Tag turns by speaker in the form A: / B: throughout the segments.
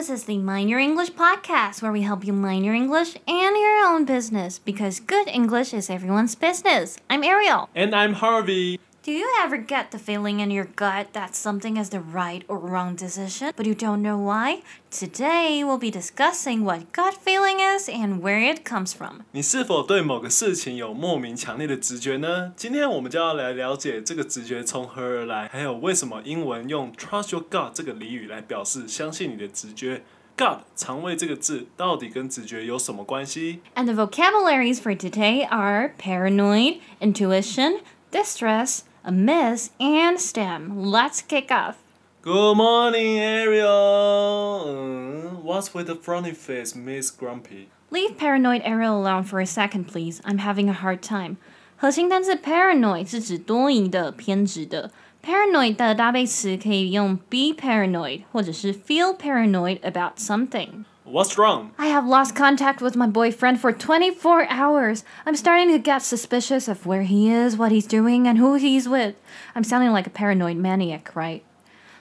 A: this is the Mind Your English podcast where we help you mind your English and your own business because good English is everyone's business. I'm Ariel.
B: And I'm Harvey.
A: Do you ever get the feeling in your gut that something is the right or wrong decision, but you don't know why? Today we'll be discussing what gut feeling is and where it comes from.
B: 你是否对某个事情有莫名强烈的直觉呢？今天我们就要来了解这个直觉从何而来，还有为什么英文用 trust your gut 这个俚语来表示相信你的直觉。gut 肠胃这个字到底跟直觉有什么关系？
A: And the vocabularies for today are paranoid, intuition, distress, a miss, and stem. Let's kick off.
B: Good morning, Ariel. 嗯 What's with the frowny face, Miss Grumpy?
A: Leave paranoid Ariel alone for a second, please. I'm having a hard time. 核心单词 paranoid 是指多疑的、偏执的。Paranoid 的搭配词可以用 be paranoid 或者是 feel paranoid about something.
B: What's wrong?
A: I have lost contact with my boyfriend for 24 hours. I'm starting to get suspicious of where he is, what he's doing, and who he's with. I'm sounding like a paranoid maniac, right?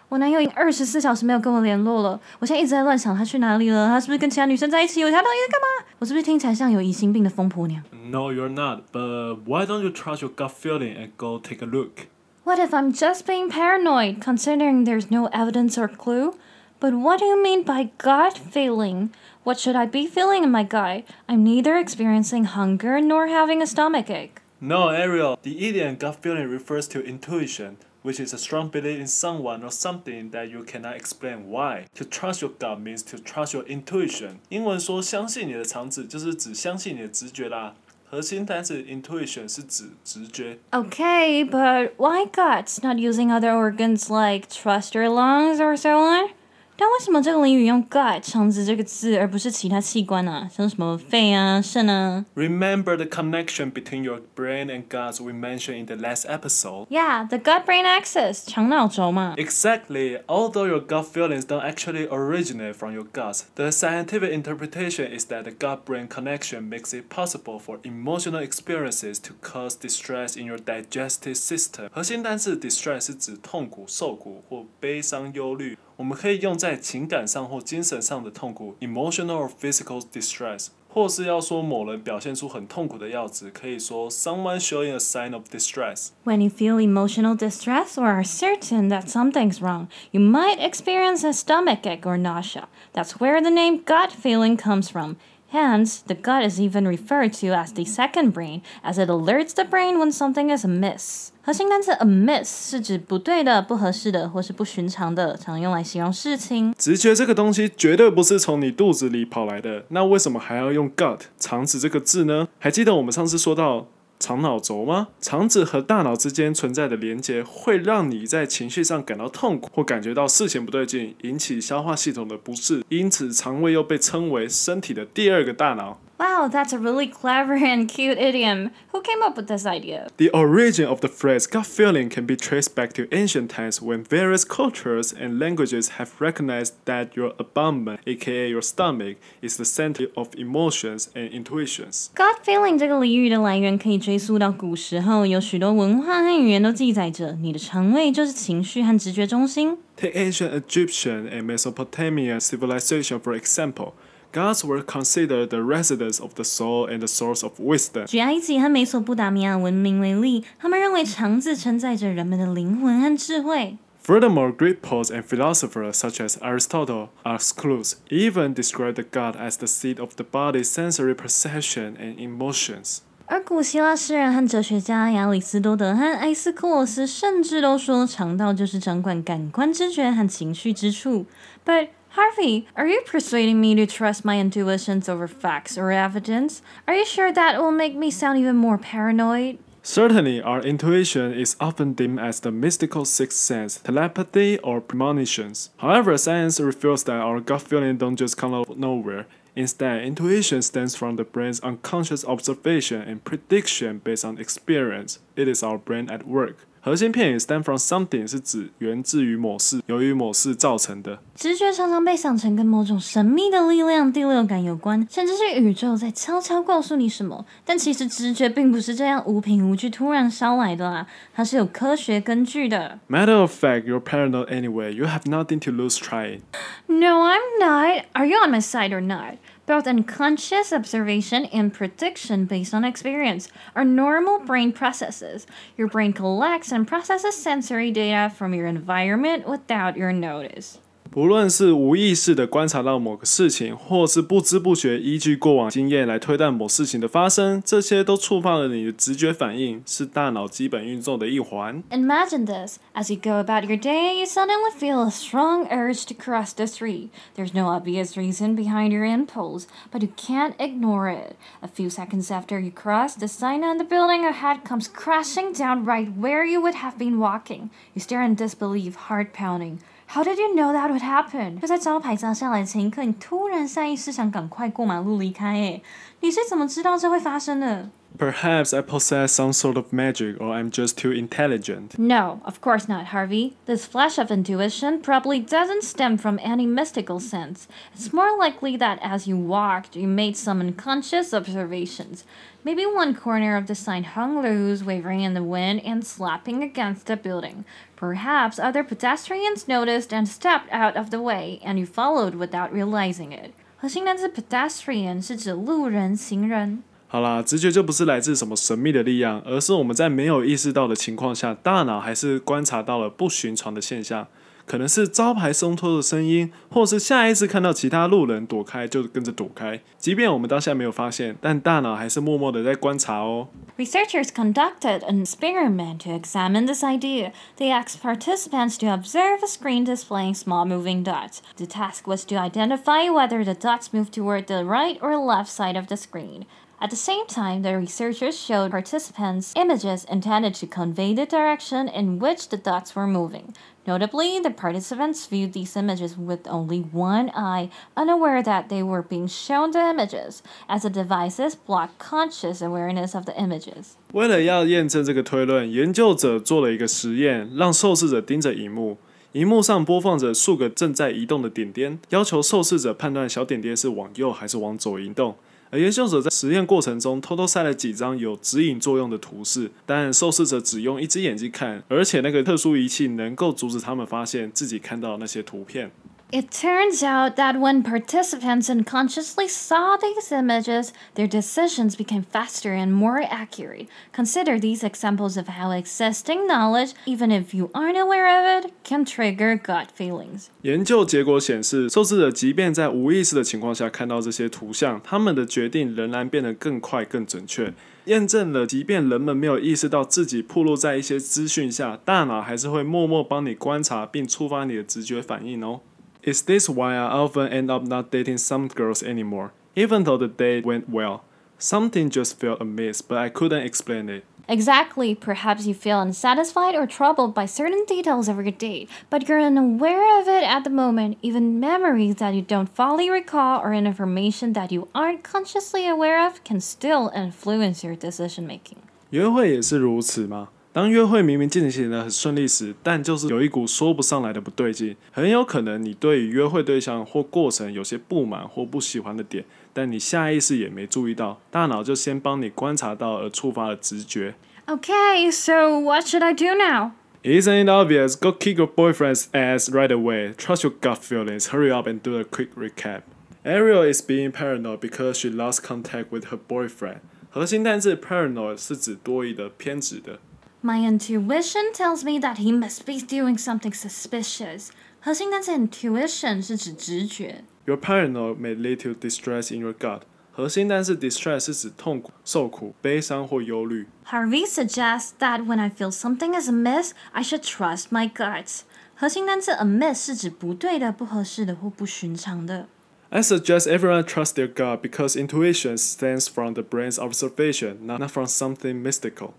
A: 我男友已经二十四小时没有跟我联络了，我现在一直在乱想他去哪里了，他是不是跟其他女生在一起？他到底在干嘛？我是不是听起来像有疑心病的疯婆娘
B: No, you're not. But why don't you trust your gut feeling and go take a look?
A: ？What if I'm just being paranoid, considering there's no evidence or clue? But what do you mean by gut feeling? What should I be feeling in my gut? I'm neither experiencing hunger nor having a stomach ache.
B: No, Ariel. The idiom gut feeling refers to intuition, which is a strong belief in someone or something that you cannot explain why. To trust your gut means to trust your intuition. 英文说相信你的肠子，就是指相信你的直觉啦。核心单词 intuition 是指直觉。
A: Okay, but why guts, not using other organs like trust your lungs or so on? 但为什么这个俚语用 gut 肠子这个字，而不是其他器官啊？像什么肺啊、肾啊
B: Remember the connection between your brain and guts we mentioned in the last episode?
A: ？Yeah, the gut-brain axis 肠脑轴嘛。
B: Exactly. Although your gut feelings don't actually originate from your guts, the scientific interpretation is that the gut brain connection makes it possible for emotional experiences to cause distress in your digestive system. 核心单词 distress 是指痛苦、受苦或悲伤、忧虑。 我们可以用在情感上或精神上的痛苦 （emotional or physical distress），或是要说某人表现出很痛苦的样子，可以说 someone showing a sign of distress。
A: When you feel emotional distress or are certain that something's wrong, you might experience a stomach ache or nausea. That's where the name gut feeling comes from. Hence, the gut is even referred to as the second brain, as it alerts the brain when something is amiss. 核心单词 amiss 是指不对的、不合适的或是不寻常的，常用来形容事情。
B: 直觉这个东西绝对不是从你肚子里跑来的，那为什么还要用 gut 肠子这个字呢？还记得我们上次说到肠脑轴吗？肠子和大脑之间存在的连接，会让你在情绪上感到痛苦，或感觉到事情不对劲，引起消化系统的不适，因此肠胃又被称为身体的第二个大脑。
A: Wow, that's a really clever and cute idiom. Who came up with this idea?
B: The origin of the phrase gut feeling can be traced back to ancient times when various cultures and languages have recognized that your abdomen, aka your stomach, is the center of emotions and intuitions.
A: Gut feeling 这个俚语的来源可以追溯到古时候，有许多文化和语言都记载着，你的肠胃就是情绪和直觉中心。
B: Take ancient Egyptian and Mesopotamian civilization for example. Gods were considered the residents of the soul and the source of wisdom.
A: 举埃及和美索不达米亚文明为例，他们认为肠子承载着人们的灵魂和智慧。
B: Furthermore, Greek poets and philosophers such as Aristotle, Aeschylus even described the gut as the seat of the body's sensory perception and emotions.
A: 而古希腊诗人和哲学家亚里士多德和埃斯库罗斯甚至都说，肠道就是掌管感官知觉和情绪之处。But Harvey, are you persuading me to trust my intuitions over facts or evidence? Are you sure that will make me sound even more paranoid?
B: Certainly, our intuition is often deemed as the mystical sixth sense, telepathy, or premonitions. However, science reveals that our gut feeling don't just come out of nowhere. Instead, intuition stems from the brain's unconscious observation and prediction based on experience. It is our brain at work. 核心片语 stem from something 是指源自于某事，由于某事造成的。
A: 直觉常常被想成跟某种神秘的力量、第六感有关，甚至是宇宙在悄悄告诉你什么。但其实直觉并不是这样无凭无据突然烧来的啦，它是有科学根据的。
B: Matter of fact, you're paranoid anyway. You have nothing to lose trying.
A: No, I'm not. Are you on my side or not? Both unconscious observation and prediction based on experience are normal brain processes. Your brain collects and processes sensory data from your environment without your notice.
B: 不论是无意识的观察到某个事情，或是不知不觉依据过往经验来推断某事情的发生，这些都触发了你的直觉反应，是大脑基本运作的一环。
A: Imagine this: as you go about your day, you suddenly feel a strong urge to cross the street. There's no obvious reason behind your impulse, but you can't ignore it. A few seconds after you cross, the sign on the building ahead comes crashing down right where you would have been walking. You stare in disbelief, heart pounding. How did you know that would happen？就在招牌砸下来前一刻，你突然下意识想赶快过马路离开。诶，你是怎么知道这会发生的
B: ？Perhaps I possess some sort of magic or I'm just too intelligent.
A: No, of course not, Harvey. This flash of intuition probably doesn't stem from any mystical sense. It's more likely that as you walked, you made some unconscious observations. Maybe one corner of the sign hung loose, wavering in the wind and slapping against a building. Perhaps other pedestrians noticed and stepped out of the way, and you followed without realizing it. 核心单词 pedestrian 是指路人、行人。
B: 好啦，直觉就不是来自什么神秘的力量，而是我们在没有意识到的情况下，大脑还是观察到了不寻常的现象。可能是招牌松脱的声音，或是下一次看到其他路人躲开就跟着躲开。即便我们当下没有发现，但大脑还是默默的在观察哦。
A: Researchers conducted an experiment to examine this idea. They asked participants to observe a screen displaying small moving dots. The task was to identify whether the dots moved toward the right or left side of the screen. At the same time, the researchers showed participants images intended to convey the direction in which the dots were moving. Notably, the participants viewed these images with only one eye, unaware that they were being shown the images, as the devices blocked conscious awareness of the images.
B: 为了要验证这个推论，研究者做了一个实验，让受试者盯着荧幕，荧幕上播放着数个正在移动的点点，要求受试者判断小点点是往右还是往左移动。 而研究者在实验过程中偷偷塞了几张有指引作用的图示，但受试者只用一只眼睛看，而且那个特殊仪器能够阻止他们发现自己看到那些图片。
A: It turns out that when participants unconsciously saw these images, their decisions became faster and more accurate. Consider these examples of how existing knowledge, even if you aren't aware of it, can trigger gut feelings.
B: 研究结果显示，受试者即便在无意识的情况下看到这些图像，他们的决定仍然变得更快、更准确。验证了，即便人们没有意识到自己暴露在一些资讯下，大脑还是会默默帮你观察并触发你的直觉反应哦。 Is this why I often end up not dating some girls anymore? Even though the date went well, something just felt amiss, but I couldn't explain it.
A: Exactly. Perhaps you feel unsatisfied or troubled by certain details of your date, but you're unaware of it at the moment. Even memories that you don't fully recall or information that you aren't consciously aware of can still influence your decision making.
B: 约会也是如此吗？ 当约会明明进行的很顺利时，但就是有一股说不上来的不对劲，很有可能你对于约会对象或过程有些不满或不喜欢的点，但你下意识也没注意到，大脑就先帮你观察到而触发了直觉。
A: Okay, so what should I do now?
B: Isn't it obvious? Go kick your boyfriend's ass right away. Trust your gut feelings. Hurry up and do a quick recap. Ariel is being paranoid because she lost contact with her boyfriend. 核心单字 paranoid 是指多疑的、偏执的。
A: my intuition tells me that he must be doing something suspicious. 核心单词 intuition 是指直觉。
B: Your paranoia may lead to distress in your gut. 核心单词 distress 是指痛苦、受苦、悲伤或忧虑。
A: Harvey suggests that when I feel something is amiss, I should trust my guts. 核心单词 amiss 是指不对的、不合适的或不寻常的。
B: I suggest everyone trust their gut because intuition stems from the brain's observation, not from something mystical.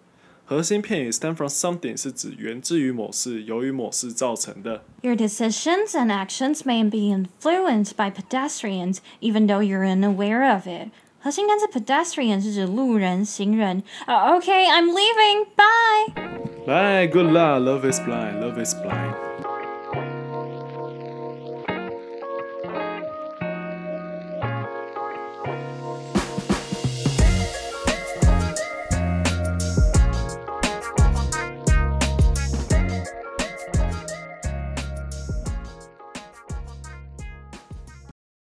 B: 核心片语 stem from something 是指源自于某事，由于某事造成的。
A: Your decisions and actions may be influenced by pedestrians, even though you're unaware of it. 核心单词 pedestrian 是指路人、行人。Uh, okay, I'm leaving. Bye.
B: 来，Good luck，Love is blind，Love is blind。